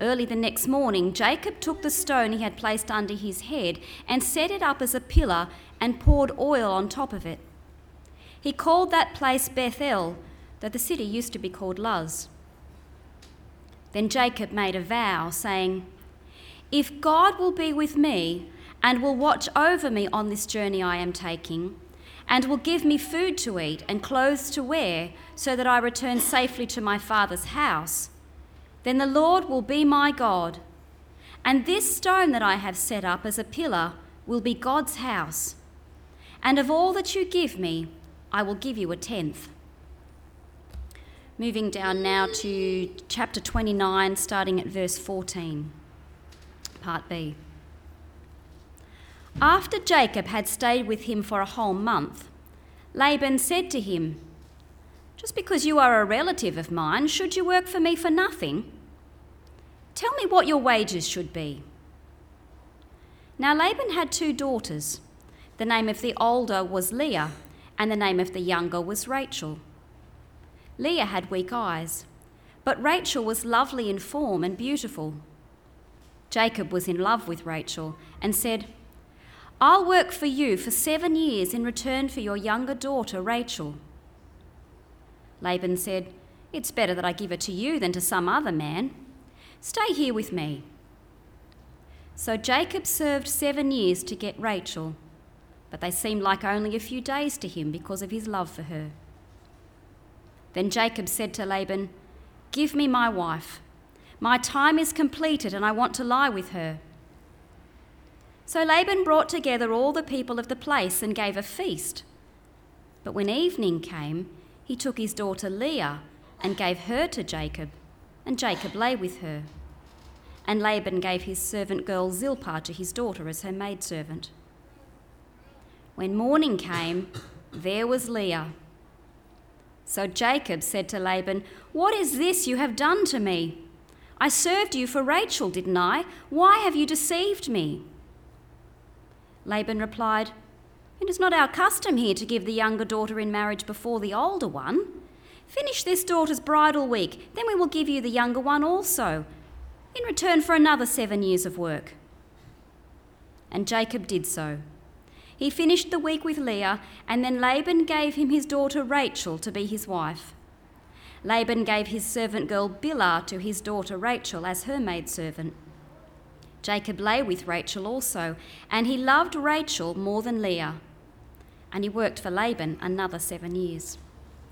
Early the next morning, Jacob took the stone he had placed under his head and set it up as a pillar and poured oil on top of it. He called that place Bethel, though the city used to be called Luz. Then Jacob made a vow, saying, If God will be with me and will watch over me on this journey I am taking, and will give me food to eat and clothes to wear, so that I return safely to my father's house, then the Lord will be my God. And this stone that I have set up as a pillar will be God's house. And of all that you give me, I will give you a tenth. Moving down now to chapter 29, starting at verse 14, part B. After Jacob had stayed with him for a whole month, Laban said to him, Just because you are a relative of mine, should you work for me for nothing? Tell me what your wages should be. Now Laban had two daughters. The name of the older was Leah, and the name of the younger was Rachel. Leah had weak eyes, but Rachel was lovely in form and beautiful. Jacob was in love with Rachel and said, I'll work for you for seven years in return for your younger daughter, Rachel. Laban said, It's better that I give her to you than to some other man. Stay here with me. So Jacob served seven years to get Rachel, but they seemed like only a few days to him because of his love for her. Then Jacob said to Laban, Give me my wife. My time is completed, and I want to lie with her. So Laban brought together all the people of the place and gave a feast. But when evening came, he took his daughter Leah and gave her to Jacob and Jacob lay with her. And Laban gave his servant girl Zilpah to his daughter as her maidservant. When morning came, there was Leah. So Jacob said to Laban, What is this you have done to me? I served you for Rachel, didn't I? Why have you deceived me? Laban replied, It is not our custom here to give the younger daughter in marriage before the older one. Finish this daughter's bridal week, then we will give you the younger one also, in return for another seven years of work. And Jacob did so. He finished the week with Leah, and then Laban gave him his daughter Rachel to be his wife. Laban gave his servant girl Bilhah to his daughter Rachel as her maidservant. Jacob lay with Rachel also, and he loved Rachel more than Leah. And he worked for Laban another seven years.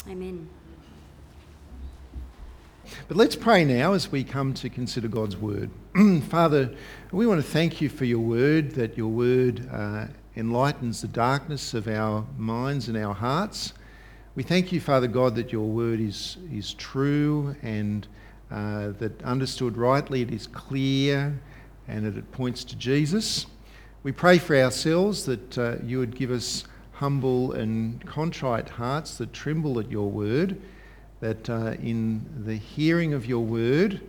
Amen. But let's pray now as we come to consider God's word. Father, we want to thank you for your word, that your word uh, enlightens the darkness of our minds and our hearts. We thank you, Father God, that your word is, is true and uh, that understood rightly it is clear and that it points to Jesus. We pray for ourselves that uh, you would give us humble and contrite hearts that tremble at your word that uh, in the hearing of your word,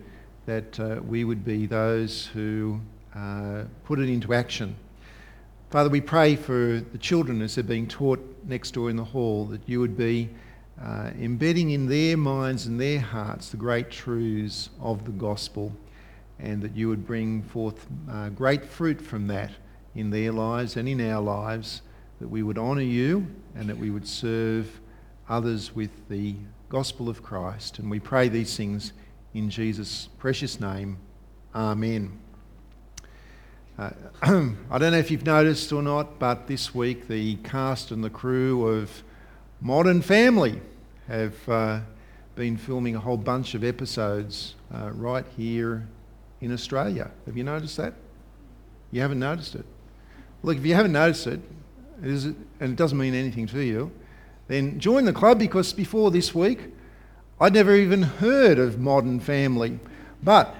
that uh, we would be those who uh, put it into action. Father, we pray for the children as they're being taught next door in the hall that you would be uh, embedding in their minds and their hearts the great truths of the gospel, and that you would bring forth uh, great fruit from that in their lives and in our lives, that we would honour you and that we would serve others with the gospel of Christ. And we pray these things in Jesus' precious name. Amen. Uh, I don't know if you've noticed or not, but this week the cast and the crew of Modern Family have uh, been filming a whole bunch of episodes uh, right here in Australia. Have you noticed that? You haven't noticed it? Look, if you haven't noticed it, it is, and it doesn't mean anything to you, then join the club because before this week, I'd never even heard of Modern Family. But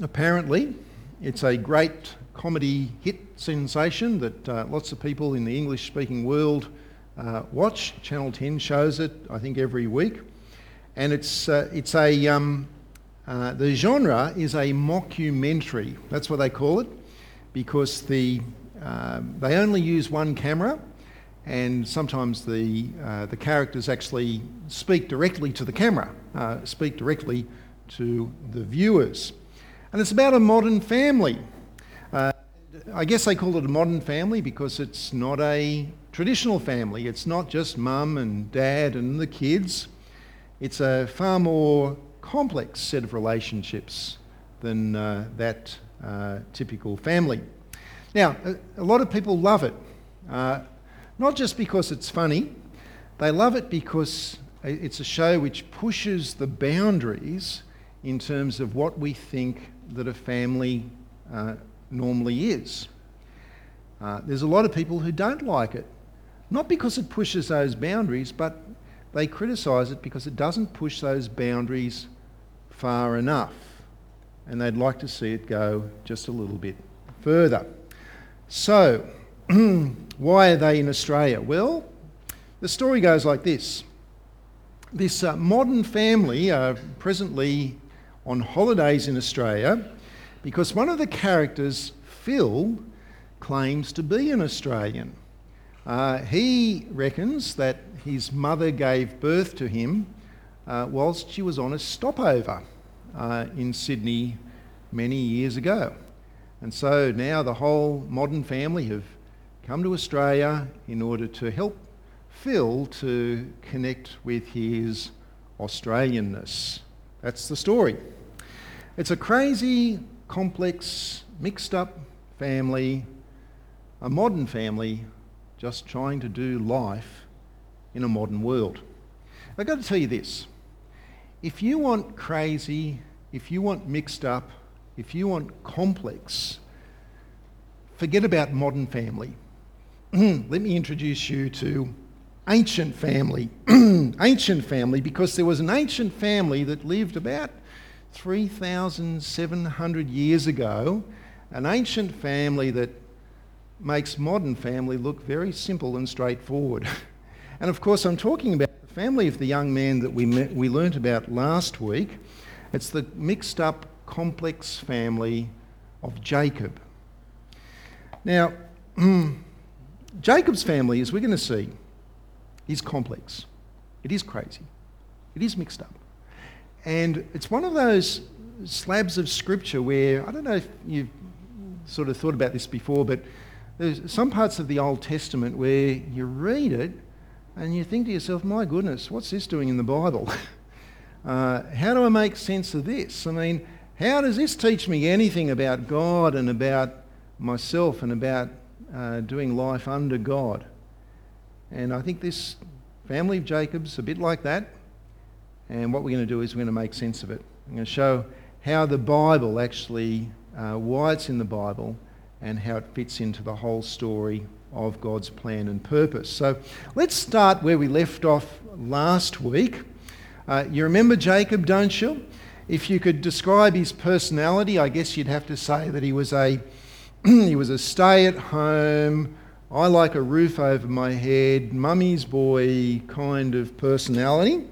apparently, it's a great comedy hit sensation that uh, lots of people in the English speaking world uh, watch. Channel 10 shows it, I think, every week. And it's, uh, it's a, um, uh, the genre is a mockumentary. That's what they call it because the, um, they only use one camera and sometimes the, uh, the characters actually speak directly to the camera, uh, speak directly to the viewers. And it's about a modern family. Uh, I guess they call it a modern family because it's not a traditional family. It's not just mum and dad and the kids. It's a far more complex set of relationships than uh, that uh, typical family. Now, a, lot of people love it, uh, not just because it's funny, they love it because it's a show which pushes the boundaries in terms of what we think that a family uh, normally is. Uh, there's a lot of people who don't like it, not because it pushes those boundaries, but they criticise it because it doesn't push those boundaries far enough. And they'd like to see it go just a little bit further. So, why are they in Australia? Well, the story goes like this. This uh, modern family are presently on holidays in Australia because one of the characters, Phil, claims to be an Australian. Uh, he reckons that his mother gave birth to him uh, whilst she was on a stopover uh, in Sydney many years ago. And so now the whole modern family have come to Australia in order to help Phil to connect with his Australianness. That's the story. It's a crazy complex, mixed up family, a modern family just trying to do life in a modern world. I've got to tell you this if you want crazy, if you want mixed up, if you want complex, forget about modern family. Let me introduce you to ancient family. ancient family, because there was an ancient family that lived about 3,700 years ago, an ancient family that makes modern family look very simple and straightforward. and of course, I'm talking about the family of the young man that we, met, we learnt about last week. It's the mixed up, complex family of Jacob. Now, Jacob's family, as we're going to see, is complex. It is crazy. It is mixed up. And it's one of those slabs of scripture where, I don't know if you've sort of thought about this before, but there's some parts of the Old Testament where you read it and you think to yourself, my goodness, what's this doing in the Bible? uh, how do I make sense of this? I mean, how does this teach me anything about God and about myself and about uh, doing life under God? And I think this family of Jacob's a bit like that. And what we're going to do is we're going to make sense of it. I'm going to show how the Bible actually, uh, why it's in the Bible, and how it fits into the whole story of God's plan and purpose. So let's start where we left off last week. Uh, you remember Jacob, don't you? If you could describe his personality, I guess you'd have to say that he was a he was a stay-at-home, I like a roof over my head, mummy's boy kind of personality.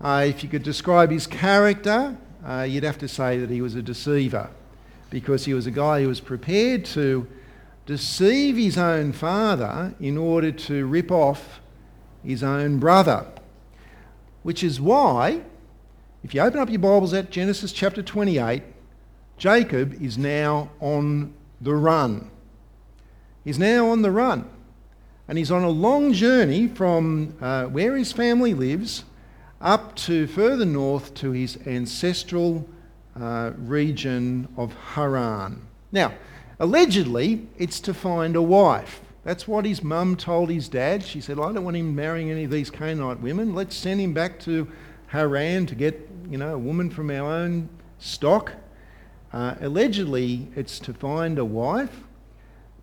Uh, if you could describe his character, uh, you'd have to say that he was a deceiver because he was a guy who was prepared to deceive his own father in order to rip off his own brother. Which is why, if you open up your Bibles at Genesis chapter 28, Jacob is now on the run. He's now on the run. And he's on a long journey from uh, where his family lives up to further north to his ancestral uh, region of Haran. Now, allegedly, it's to find a wife. That's what his mum told his dad. She said, I don't want him marrying any of these Canaanite women. Let's send him back to Haran to get, you know, a woman from our own stock. Uh, allegedly, it's to find a wife,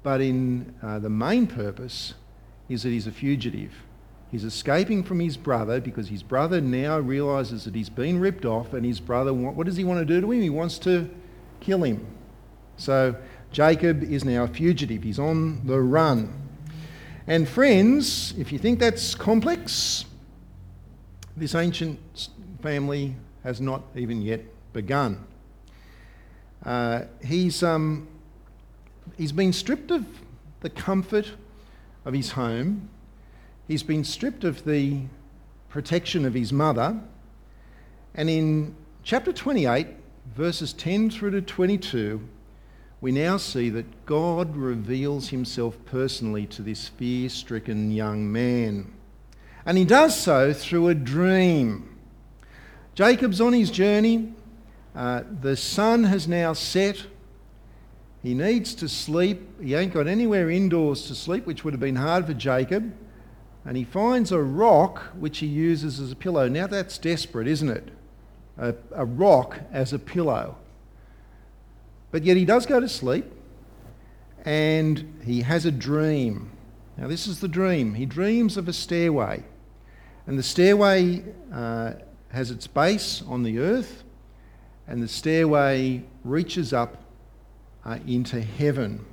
but in uh, the main purpose is that he's a fugitive. He's escaping from his brother because his brother now realizes that he's been ripped off, and his brother, what does he want to do to him? He wants to kill him. So Jacob is now a fugitive. He's on the run. And friends, if you think that's complex, this ancient family has not even yet begun. Uh, he's, um, he's been stripped of the comfort of his home He's been stripped of the protection of his mother. And in chapter 28, verses 10 through to 22, we now see that God reveals himself personally to this fear stricken young man. And he does so through a dream. Jacob's on his journey. Uh, the sun has now set. He needs to sleep. He ain't got anywhere indoors to sleep, which would have been hard for Jacob and he finds a rock which he uses as a pillow. Now that's desperate, isn't it? A, a, rock as a pillow. But yet he does go to sleep and he has a dream. Now, this is the dream. He dreams of a stairway, and the stairway uh, has its base on the earth, and the stairway reaches up uh, into heaven.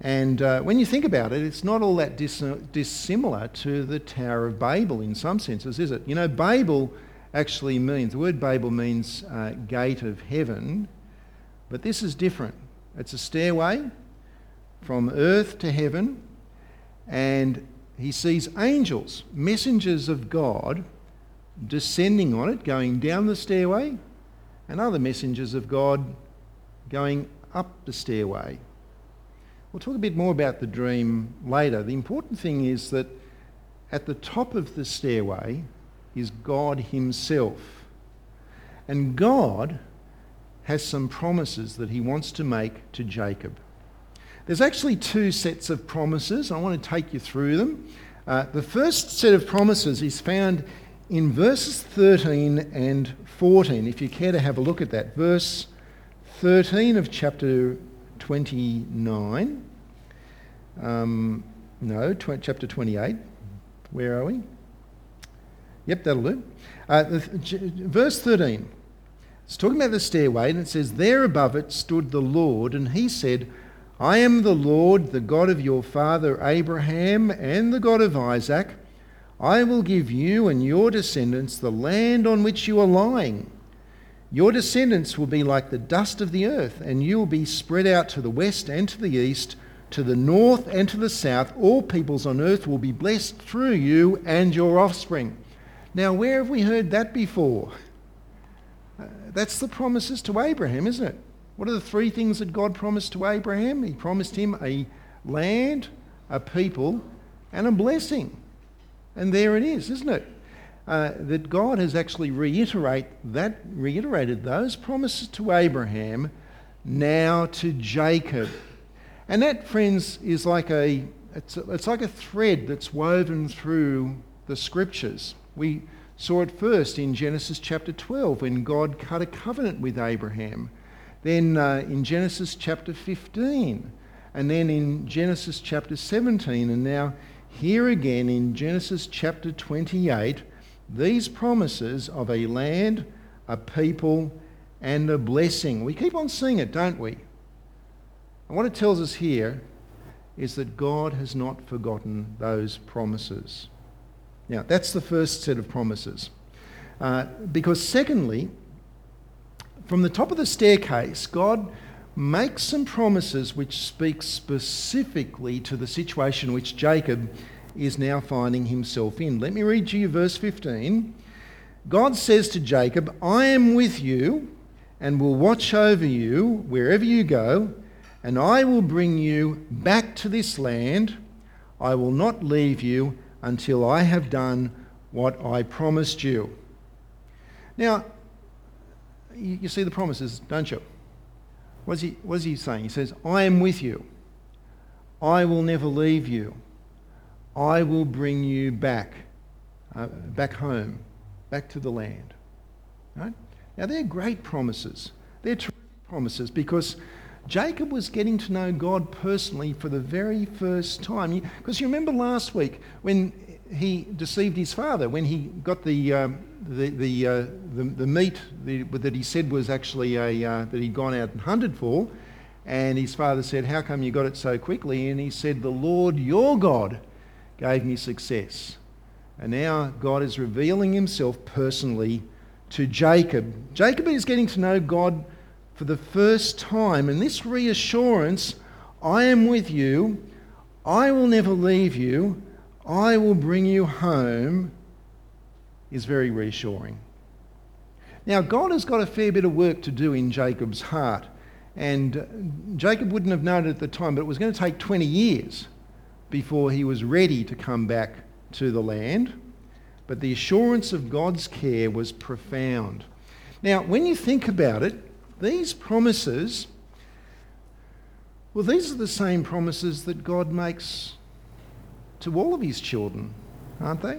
And uh, when you think about it, it's not all that dis- dissimilar to the Tower of Babel in some senses, is it? You know, Babel actually means, the word Babel means uh, gate of heaven, but this is different. It's a stairway from earth to heaven, and he sees angels, messengers of God, descending on it, going down the stairway, and other messengers of God going up the stairway. We'll talk a bit more about the dream later. The important thing is that at the top of the stairway is God Himself. And God has some promises that He wants to make to Jacob. There's actually two sets of promises. I want to take you through them. Uh, the first set of promises is found in verses 13 and 14. If you care to have a look at that, verse 13 of chapter 29. Um, no, tw- chapter 28. Where are we? Yep, that'll do. Uh, the, verse 13. It's talking about the stairway, and it says, There above it stood the Lord, and he said, I am the Lord, the God of your father Abraham, and the God of Isaac. I will give you and your descendants the land on which you are lying. Your descendants will be like the dust of the earth, and you will be spread out to the west and to the east, to the north and to the south. All peoples on earth will be blessed through you and your offspring. Now, where have we heard that before? Uh, that's the promises to Abraham, isn't it? What are the three things that God promised to Abraham? He promised him a land, a people, and a blessing. And there it is, isn't it? uh, that God has actually reiterate that, reiterated those promises to Abraham now to Jacob. And that, friends, is like a it's, a, it's like a thread that's woven through the scriptures. We saw it first in Genesis chapter 12 when God cut a covenant with Abraham. Then uh, in Genesis chapter 15. And then in Genesis chapter 17. And now here again in Genesis chapter 28 these promises of a land, a people, and a blessing. We keep on seeing it, don't we? And what it tells us here is that God has not forgotten those promises. Now, that's the first set of promises. Uh, because, secondly, from the top of the staircase, God makes some promises which speak specifically to the situation which Jacob is now finding himself in. Let me read to you verse 15. God says to Jacob, I am with you and will watch over you wherever you go, and I will bring you back to this land. I will not leave you until I have done what I promised you. Now, you see the promises, don't you? What's he, he saying? He says, I am with you. I will never leave you. I will bring you back, uh, back home, back to the land. Right? Now, they're great promises. They're promises because Jacob was getting to know God personally for the very first time. Because you remember last week when he deceived his father, when he got the, um, the, the, uh, the, the, meat that he said was actually a, uh, that he'd gone out and hunted for. And his father said, How come you got it so quickly? And he said, The Lord your God gave me success. And now God is revealing himself personally to Jacob. Jacob is getting to know God for the first time, and this reassurance I am with you, I will never leave you, I will bring you home is very reassuring. Now, God has got a fair bit of work to do in Jacob's heart. And Jacob wouldn't have known it at the time, but it was going to take 20 years before he was ready to come back to the land. But the assurance of God's care was profound. Now, when you think about it, these promises, well, these are the same promises that God makes to all of his children, aren't they?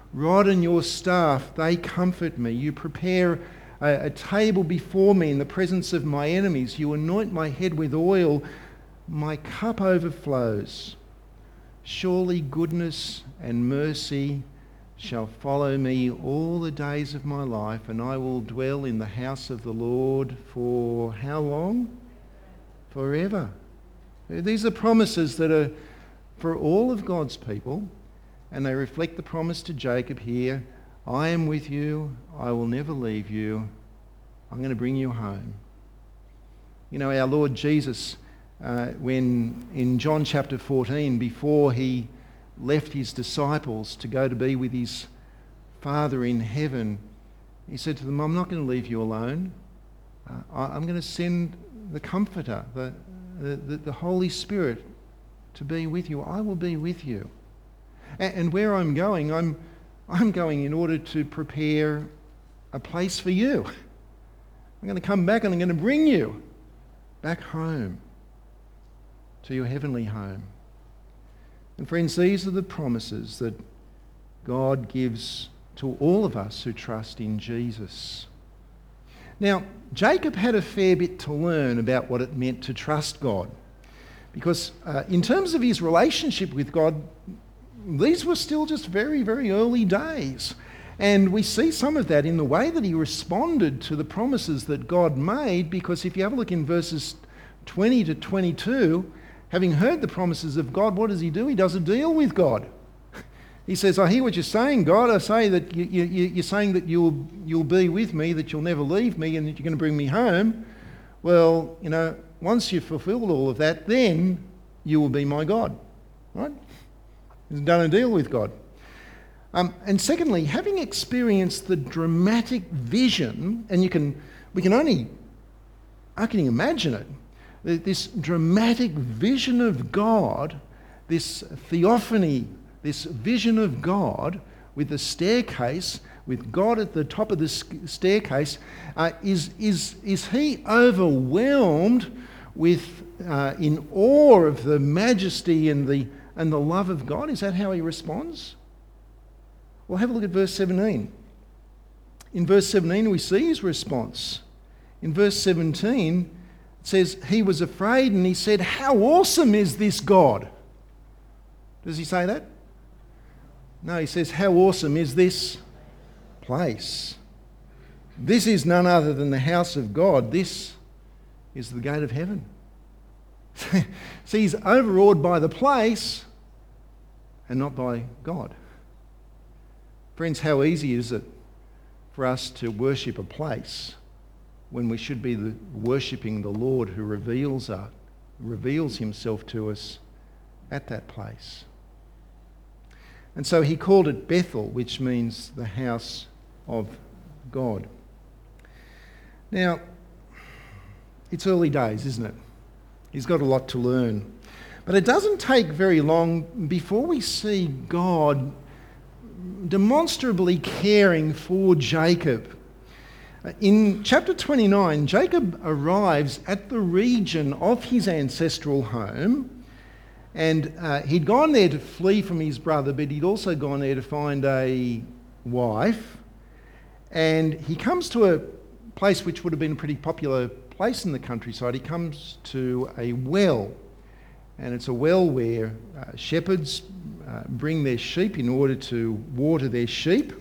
rod and your staff, they comfort me. You prepare a, a, table before me in the presence of my enemies. You anoint my head with oil. My cup overflows. Surely goodness and mercy shall follow me all the days of my life, and I will dwell in the house of the Lord for how long? Forever. These are promises that are for all of God's people, and they reflect the promise to Jacob here I am with you, I will never leave you, I'm going to bring you home. You know, our Lord Jesus, uh, when in John chapter 14, before he left his disciples to go to be with his Father in heaven, he said to them, I'm not going to leave you alone. Uh, I'm going to send the Comforter, the, the, the, Holy Spirit, to be with you. I will be with you. And, where I'm going, I'm, I'm going in order to prepare a place for you. I'm going to come back and I'm going to bring you back home to your heavenly home. And friends, these are the promises that God gives to all of us who trust in Jesus. Now, Jacob had a fair bit to learn about what it meant to trust God. Because uh, in terms of his relationship with God, these were still just very, very early days. And we see some of that in the way that he responded to the promises that God made, because if you have a look in verses 20 to 22, having heard the promises of God, what does he do? He does a deal with God. He says, I hear what you're saying, God. I say that you, you, you're saying that you'll, you'll be with me, that you'll never leave me, and that you're going to bring me home. Well, you know, once you've fulfilled all of that, then you will be my God. Right? Done a deal with God. Um, and secondly, having experienced the dramatic vision, and you can, we can only, I can imagine it, this dramatic vision of God, this theophany, this vision of God with the staircase, with God at the top of the staircase, uh, is, is, is he overwhelmed with, uh, in awe of the majesty and the, and the love of God? Is that how he responds? Well, have a look at verse 17. in verse 17, we see his response. In verse 17, it says, He was afraid and he said, How awesome is this God? Does he say that? No, he says, How awesome is this place? This is none other than the house of God. This is the gate of heaven. See, he's overawed by the place and not by God. Friends, how easy is it for us to worship a place when we should be worshipping the Lord who reveals, us, reveals himself to us at that place? And so he called it Bethel, which means the house of God. Now, it's early days, isn't it? He's got a lot to learn. But it doesn't take very long before we see God demonstrably caring for Jacob. In chapter 29, Jacob arrives at the region of his ancestral home, and uh, he'd gone there to flee from his brother, but he'd also gone there to find a wife. And he comes to a place which would have been a pretty popular place in the countryside. He comes to a well, and it's a well where uh, shepherds uh, bring their sheep in order to water their sheep.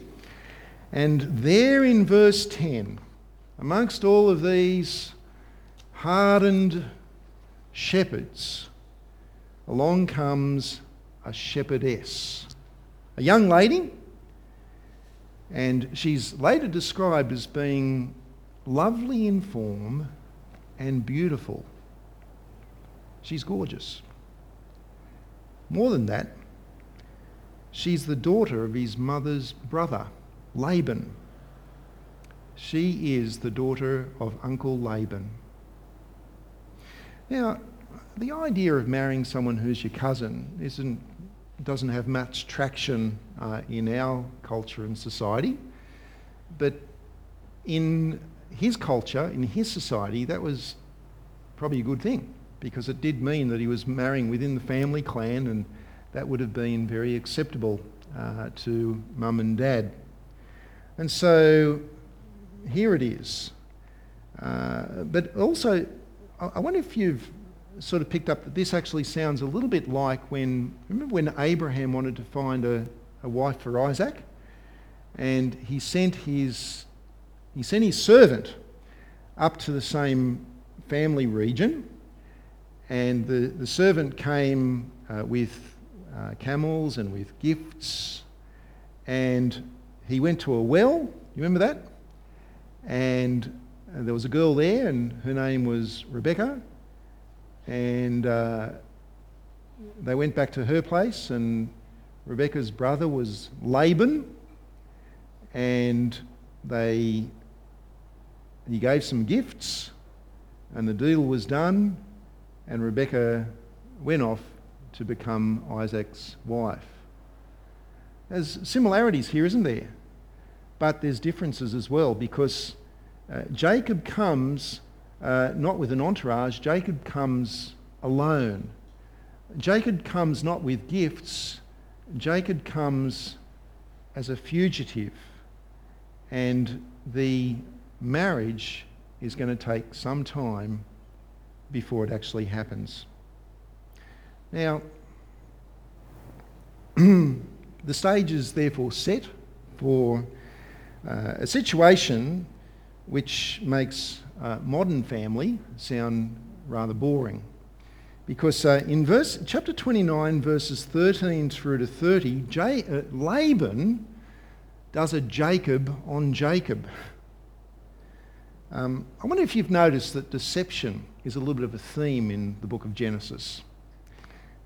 And there in verse 10, amongst all of these hardened shepherds, along comes a shepherdess, a young lady, and she's later described as being lovely in form and beautiful. She's gorgeous. More than that, she's the daughter of his mother's brother, Laban. She is the daughter of Uncle Laban. Now, the idea of marrying someone who's your cousin isn't, doesn't have much traction uh, in our culture and society, but in his culture, in his society, that was probably a good thing because it did mean that he was marrying within the family clan and that would have been very acceptable uh, to mum and dad. And so here it is. Uh, but also, I wonder if you've sort of picked up that this actually sounds a little bit like when, remember when Abraham wanted to find a, a wife for Isaac? And he sent his he sent his servant up to the same family region, and the, the servant came uh, with uh, camels and with gifts, and he went to a well. You remember that? And uh, there was a girl there, and her name was Rebecca, and uh, they went back to her place, and Rebecca's brother was Laban, and they he gave some gifts, and the deal was done, and Rebecca went off to become Isaac's wife. There's similarities here, isn't there? But there's differences as well because uh, Jacob comes uh, not with an entourage, Jacob comes alone. Jacob comes not with gifts, Jacob comes as a fugitive. And the marriage is going to take some time before it actually happens. Now, the stage is therefore set for uh, a situation which makes uh, modern family sound rather boring. Because uh, in verse, chapter 29, verses 13 through to 30, J- uh, Laban does a Jacob on Jacob. Um, I wonder if you've noticed that deception is a little bit of a theme in the book of Genesis.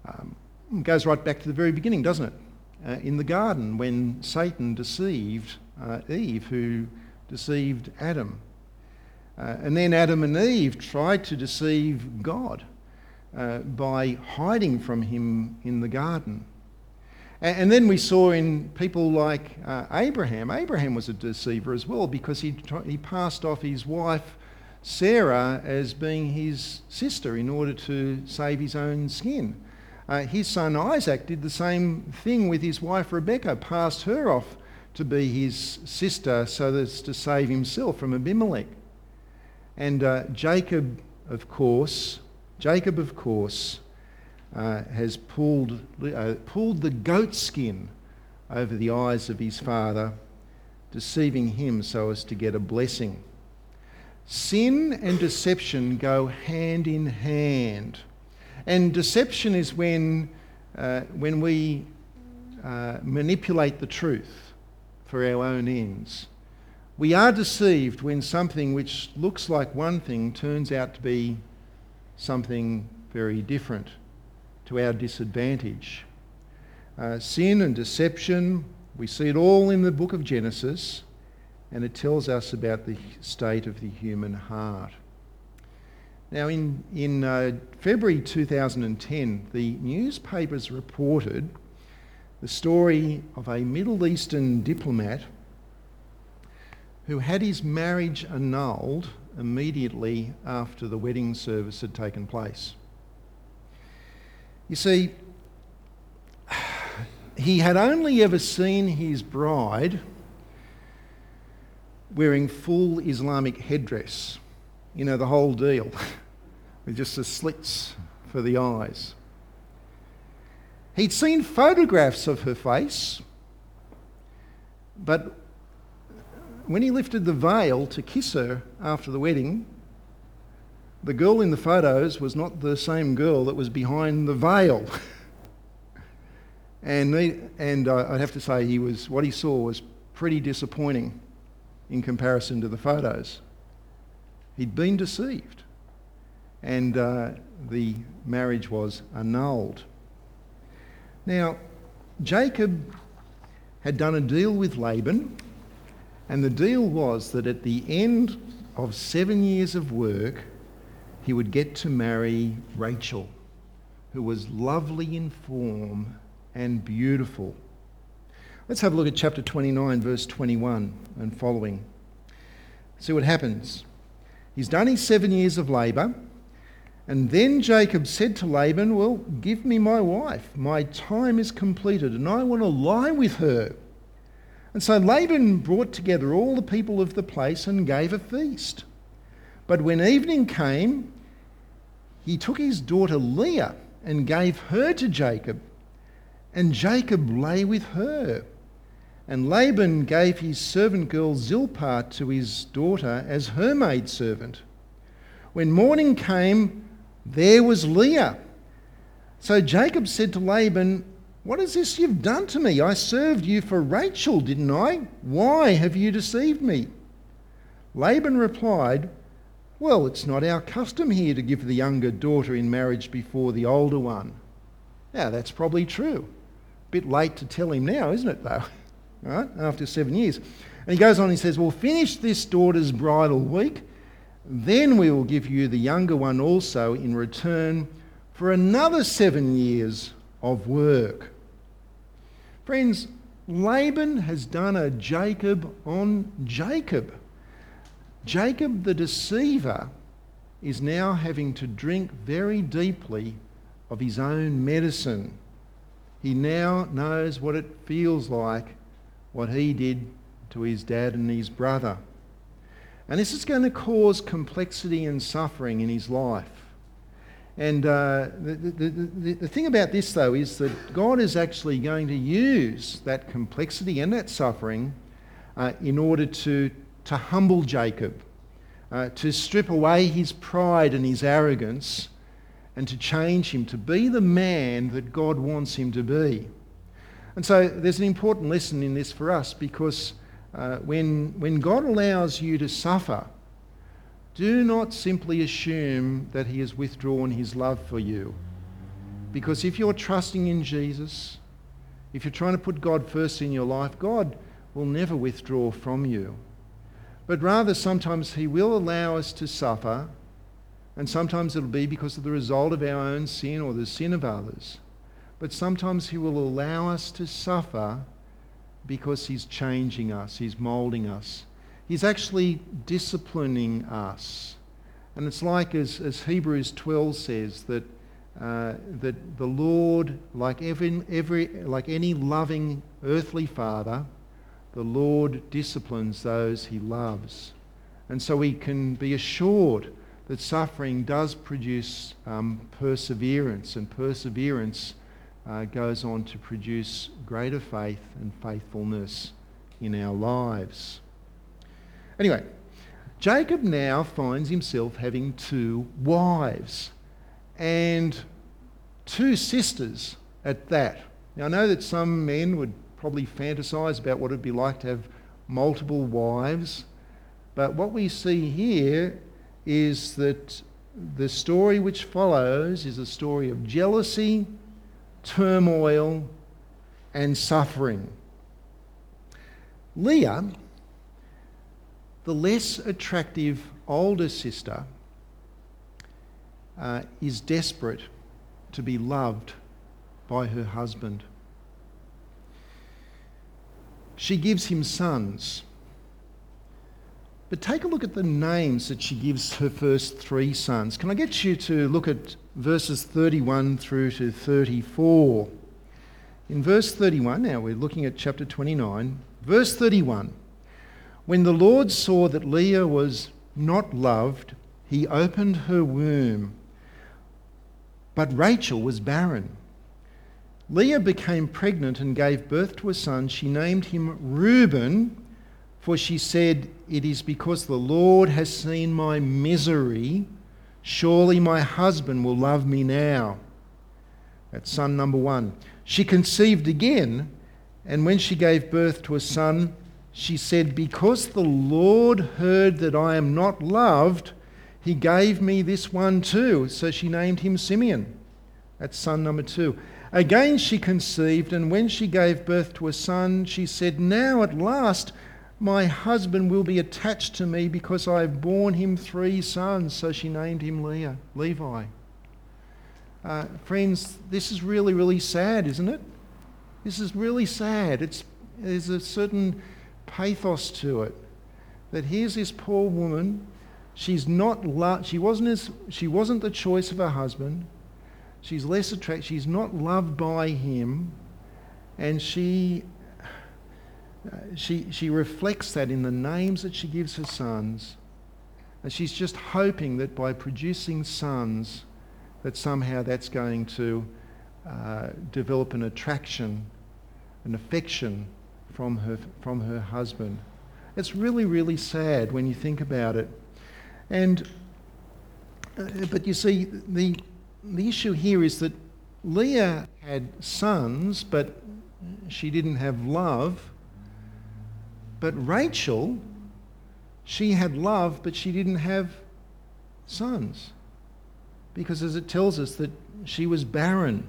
Um, it goes right back to the very beginning, doesn't it? Uh, in the garden, when Satan deceived uh, Eve, who deceived Adam. Uh, and then Adam and Eve tried to deceive God uh, by hiding from him in the garden. And then we saw in people like uh, Abraham, Abraham was a deceiver as well because he, he passed off his wife Sarah as being his sister in order to save his own skin. Uh, his son Isaac did the same thing with his wife Rebecca, passed her off to be his sister so as to save himself from Abimelech. And uh, Jacob, of course, Jacob, of course, uh, has pulled, uh, pulled the goat skin over the eyes of his father, deceiving him so as to get a blessing. Sin and deception go hand in hand. And deception is when, uh, when we uh, manipulate the truth for our own ends. We are deceived when something which looks like one thing turns out to be something very different to our disadvantage. Uh, sin and deception, we see it all in the book of Genesis, and it tells us about the state of the human heart. Now, in, in uh, February 2010, the newspapers reported the story of a Middle Eastern diplomat who had his marriage annulled immediately after the wedding service had taken place. You see, he had only ever seen his bride wearing full Islamic headdress, you know, the whole deal, with just the slits for the eyes. He'd seen photographs of her face, but when he lifted the veil to kiss her after the wedding, the girl in the photos was not the same girl that was behind the veil. and and uh, I'd have to say he was what he saw was pretty disappointing in comparison to the photos. He'd been deceived, and uh, the marriage was annulled. Now, Jacob had done a deal with Laban, and the deal was that at the end of seven years of work, he would get to marry Rachel, who was lovely in form and beautiful. Let's have a look at chapter 29, verse 21 and following. See what happens. He's done his seven years of labour. And then Jacob said to Laban, Well, give me my wife. My time is completed, and I want to lie with her. And so Laban brought together all the people of the place and gave a feast. But when evening came, he took his daughter Leah and gave her to Jacob, and Jacob lay with her. And Laban gave his servant girl Zilpah to his daughter as her maidservant. When morning came, there was Leah. So Jacob said to Laban, What is this you've done to me? I served you for Rachel, didn't I? Why have you deceived me? Laban replied, Well, it's not our custom here to give the younger daughter in marriage before the older one. Now, that's probably true. Bit late to tell him now, isn't it, though? Right? After seven years. And he goes on, he says, Well, finish this daughter's bridal week then we will give you the younger one also in return for another seven years of work. Friends, Laban has done a Jacob on Jacob. Jacob the deceiver is now having to drink very deeply of his own medicine. He now knows what it feels like, what he did to his dad and his brother. And this is going to cause complexity and suffering in his life. And uh, the, the, the, the, thing about this, though, is that God is actually going to use that complexity and that suffering uh, in order to, to humble Jacob, uh, to strip away his pride and his arrogance, and to change him to be the man that God wants him to be. And so there's an important lesson in this for us because uh, when, when God allows you to suffer, do not simply assume that He has withdrawn His love for you. Because if you're trusting in Jesus, if you're trying to put God first in your life, God will never withdraw from you. But rather, sometimes He will allow us to suffer, and sometimes it'll be because of the result of our own sin or the sin of others. But sometimes He will allow us to suffer because He's changing us, He's moulding us. He's actually disciplining us. And it's like, as, as Hebrews 12 says, that, uh, that the Lord, like, every, every, like any loving earthly father, the Lord disciplines those he loves. And so we can be assured that suffering does produce um, perseverance, and perseverance uh, goes on to produce greater faith and faithfulness in our lives. Anyway, Jacob now finds himself having two wives and two sisters at that. Now, I know that some men would probably fantasize about what it would be like to have multiple wives, but what we see here is that the story which follows is a story of jealousy, turmoil, and suffering. Leah, the less attractive older sister, uh, is desperate to be loved by her husband. She gives him sons. But take a look at the names that she gives her first three sons. Can I get you to look at verses 31 through to 34? In verse 31, now we're looking at chapter 29, verse 31. When the Lord saw that Leah was not loved, he opened her womb but Rachel was barren. Leah became pregnant and gave birth to a son. She named him Reuben, for she said, It is because the Lord has seen my misery. Surely my husband will love me now. That's son number one. She conceived again, and when she gave birth to a son, she said, Because the Lord heard that I am not loved, he gave me this one too. So she named him Simeon. That's son number two. Again she conceived, and when she gave birth to a son, she said, Now at last my husband will be attached to me because I have borne him three sons. So she named him Leah, Levi. Uh, friends, this is really, really sad, isn't it? This is really sad. It's, there's a certain pathos to it. That here's this poor woman She's not she wasn't as, she wasn't the choice of her husband. She's less attracted, She's not loved by him, and she she she reflects that in the names that she gives her sons. And she's just hoping that by producing sons, that somehow that's going to uh, develop an attraction, an affection from her from her husband. It's really really sad when you think about it. And, uh, but you see, the, the issue here is that Leah had sons, but she didn't have love. But Rachel, she had love, but she didn't have sons. Because as it tells us that she was barren.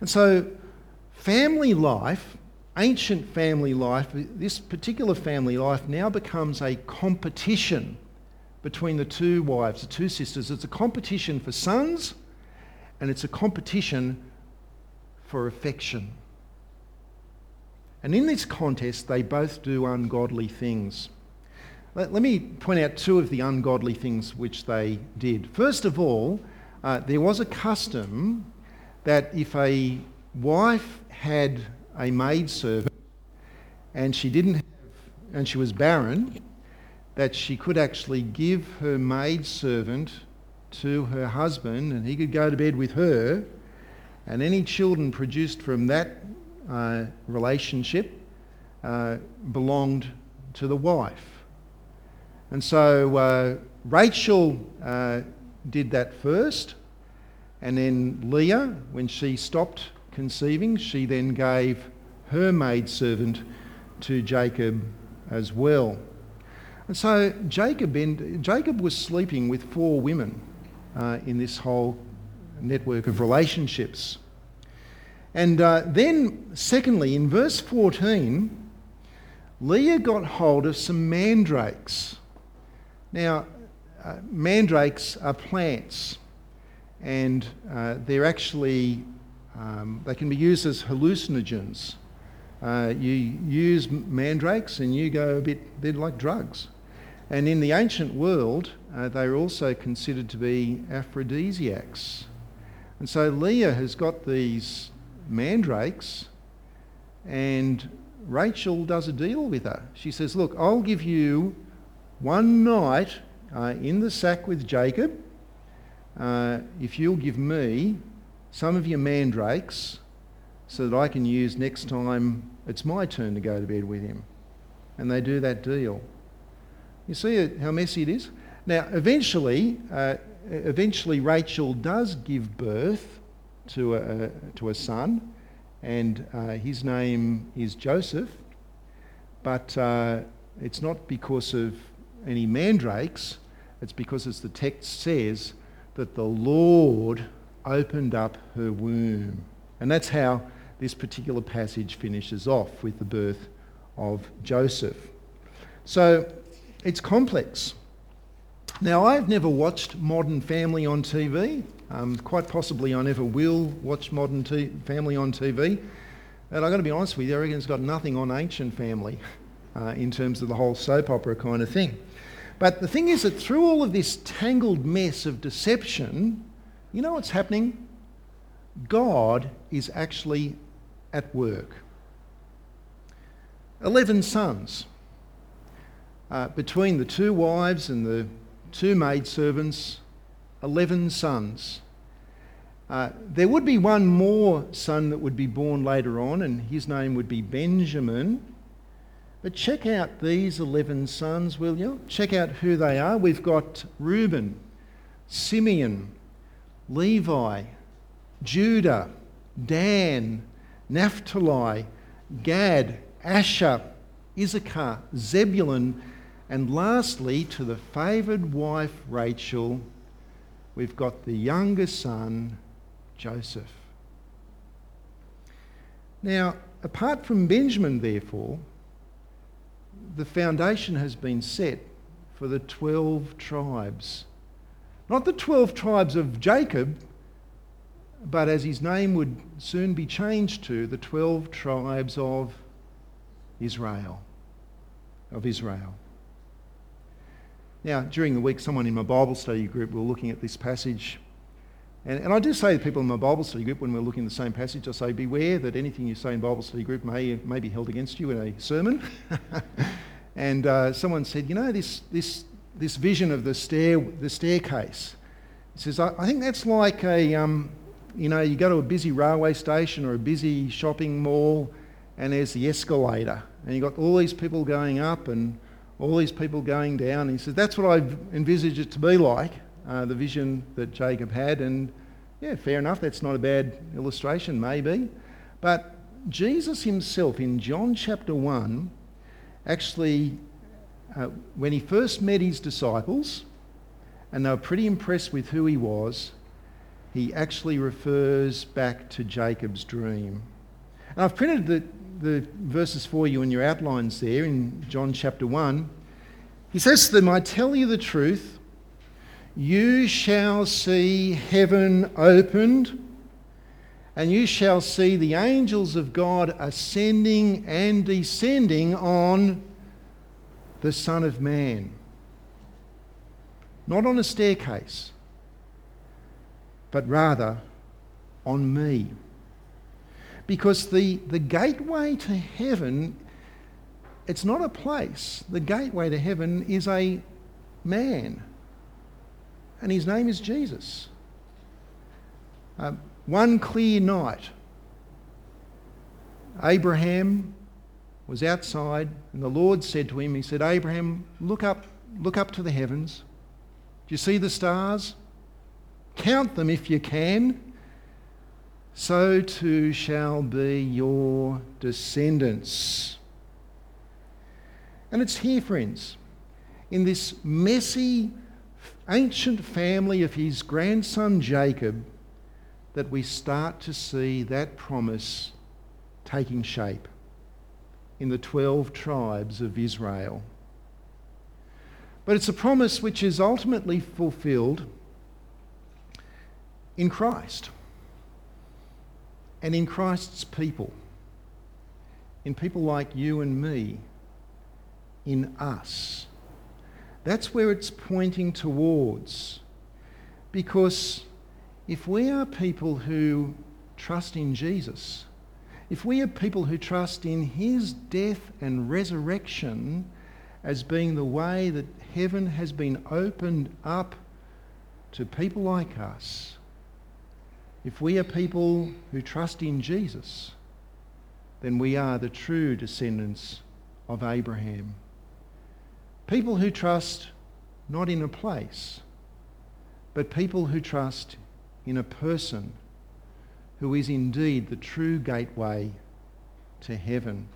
And so family life, ancient family life, this particular family life now becomes a competition between the two wives, the two sisters. It's a competition for sons and it's a competition for affection. And in this contest, they both do ungodly things. Let, let, me point out two of the ungodly things which they did. First of all, uh, there was a custom that if a wife had a maidservant and she didn't have, and she was barren, that she could actually give her maidservant to her husband and he could go to bed with her, and any children produced from that uh, relationship uh, belonged to the wife. And so uh, Rachel uh, did that first, and then Leah, when she stopped conceiving, she then gave her maidservant to Jacob as well. And so Jacob, Jacob was sleeping with four women uh, in this whole network of relationships. And uh, then, secondly, in verse 14, Leah got hold of some mandrakes. Now, uh, mandrakes are plants, and uh, they're actually, um, they can be used as hallucinogens. Uh, you use mandrakes and you go a bit, they're like drugs. And in the ancient world, uh, they were also considered to be aphrodisiacs. And so Leah has got these mandrakes, and Rachel does a deal with her. She says, Look, I'll give you one night uh, in the sack with Jacob uh, if you'll give me some of your mandrakes so that I can use next time it's my turn to go to bed with him. And they do that deal. You see how messy it is? Now, eventually, uh, eventually Rachel does give birth to a, to a son, and uh, his name is Joseph. But uh, it's not because of any mandrakes, it's because, as the text says, that the Lord opened up her womb. And that's how this particular passage finishes off with the birth of Joseph. So it's complex. Now, I've never watched Modern Family on TV. Um, quite possibly, I never will watch Modern t- Family on TV. And I've got to be honest with you, I reckon it's got nothing on Ancient Family uh, in terms of the whole soap opera kind of thing. But the thing is that through all of this tangled mess of deception, you know what's happening? God is actually at work. Eleven sons. Uh, between the two wives and the two maidservants, 11 sons. Uh, there would be one more son that would be born later on, and his name would be Benjamin. But check out these 11 sons, will you? Check out who they are. We've got Reuben, Simeon, Levi, Judah, Dan, Naphtali, Gad, Asher, Issachar, Zebulun, and lastly, to the favoured wife Rachel, we've got the younger son Joseph. Now, apart from Benjamin, therefore, the foundation has been set for the 12 tribes. Not the 12 tribes of Jacob, but as his name would soon be changed to, the 12 tribes of Israel. Of Israel. Now, during the week, someone in my Bible study group were looking at this passage. And, and I do say to people in my Bible study group when we're looking at the same passage, I say, beware that anything you say in Bible study group may, may be held against you in a sermon. and uh, someone said, you know, this, this, this vision of the, stair, the staircase. He says, I, I think that's like a, um, you know, you go to a busy railway station or a busy shopping mall and there's the escalator. And you've got all these people going up and all these people going down. He says, That's what I envisage it to be like, uh, the vision that Jacob had. And yeah, fair enough, that's not a bad illustration, maybe. But Jesus himself in John chapter 1 actually, uh, when he first met his disciples, and they were pretty impressed with who he was, he actually refers back to Jacob's dream. And I've printed the, the verses for you in your outlines there in John chapter 1. He says to them, I tell you the truth, you shall see heaven opened, and you shall see the angels of God ascending and descending on the Son of Man. Not on a staircase, but rather on me. Because the, the gateway to heaven, it's not a place. The gateway to heaven is a man. And his name is Jesus. Uh, one clear night, Abraham was outside, and the Lord said to him, He said, Abraham, look up, look up to the heavens. Do you see the stars? Count them if you can so too shall be your descendants. And it's here, friends, in this messy, ancient family of his grandson Jacob, that we start to see that promise taking shape in the 12 tribes of Israel. But it's a promise which is ultimately fulfilled in Christ and in Christ's people, in people like you and me, in us. That's where it's pointing towards. Because if we are people who trust in Jesus, if we are people who trust in his death and resurrection as being the way that heaven has been opened up to people like us, if we are people who trust in Jesus, then we are the true descendants of Abraham. People who trust not in a place, but people who trust in a person who is indeed the true gateway to heaven.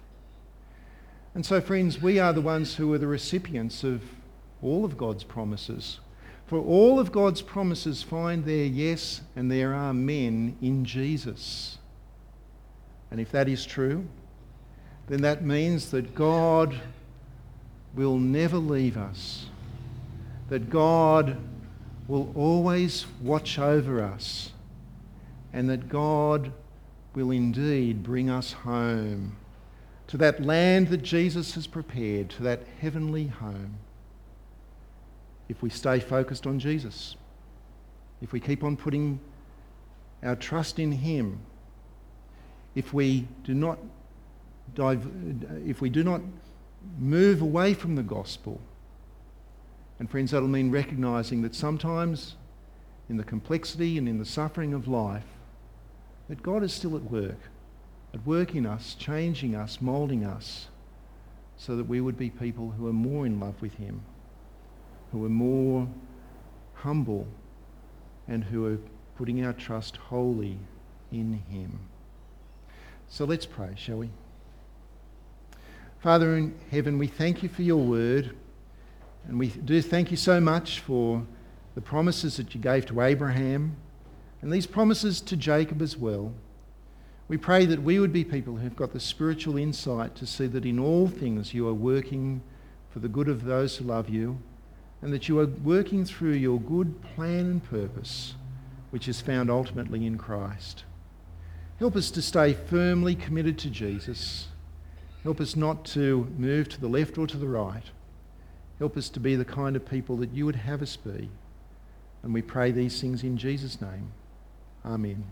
And so, friends, we are the ones who are the recipients of all of God's promises. For all of God's promises find their yes and their amen in Jesus. And if that is true, then that means that God will never leave us, that God will always watch over us, and that God will indeed bring us home to that land that Jesus has prepared, to that heavenly home. If we stay focused on Jesus, if we keep on putting our trust in Him, if we do not dive, if we do not move away from the gospel, and friends, that'll mean recognizing that sometimes in the complexity and in the suffering of life, that God is still at work, at work in us, changing us, moulding us, so that we would be people who are more in love with Him, who are more humble, and who are putting our trust wholly in Him. So let's pray, shall we? Father in heaven, we thank you for your word, and we do thank you so much for the promises that you gave to Abraham and these promises to Jacob as well. We pray that we would be people who've got the spiritual insight to see that in all things you are working for the good of those who love you, and that you are working through your good plan and purpose, which is found ultimately in Christ. Help us to stay firmly committed to Jesus. Help us not to move to the left or to the right. Help us to be the kind of people that you would have us be. And we pray these things in Jesus' name. Amen.